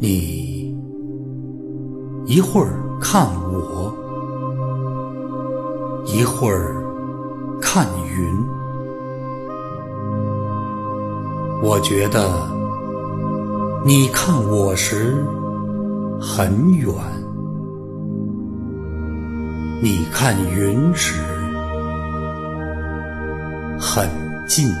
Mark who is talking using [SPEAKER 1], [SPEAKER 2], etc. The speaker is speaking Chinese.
[SPEAKER 1] 你一会儿看我一会儿看云。我觉得你看我时很远。你看云时很近。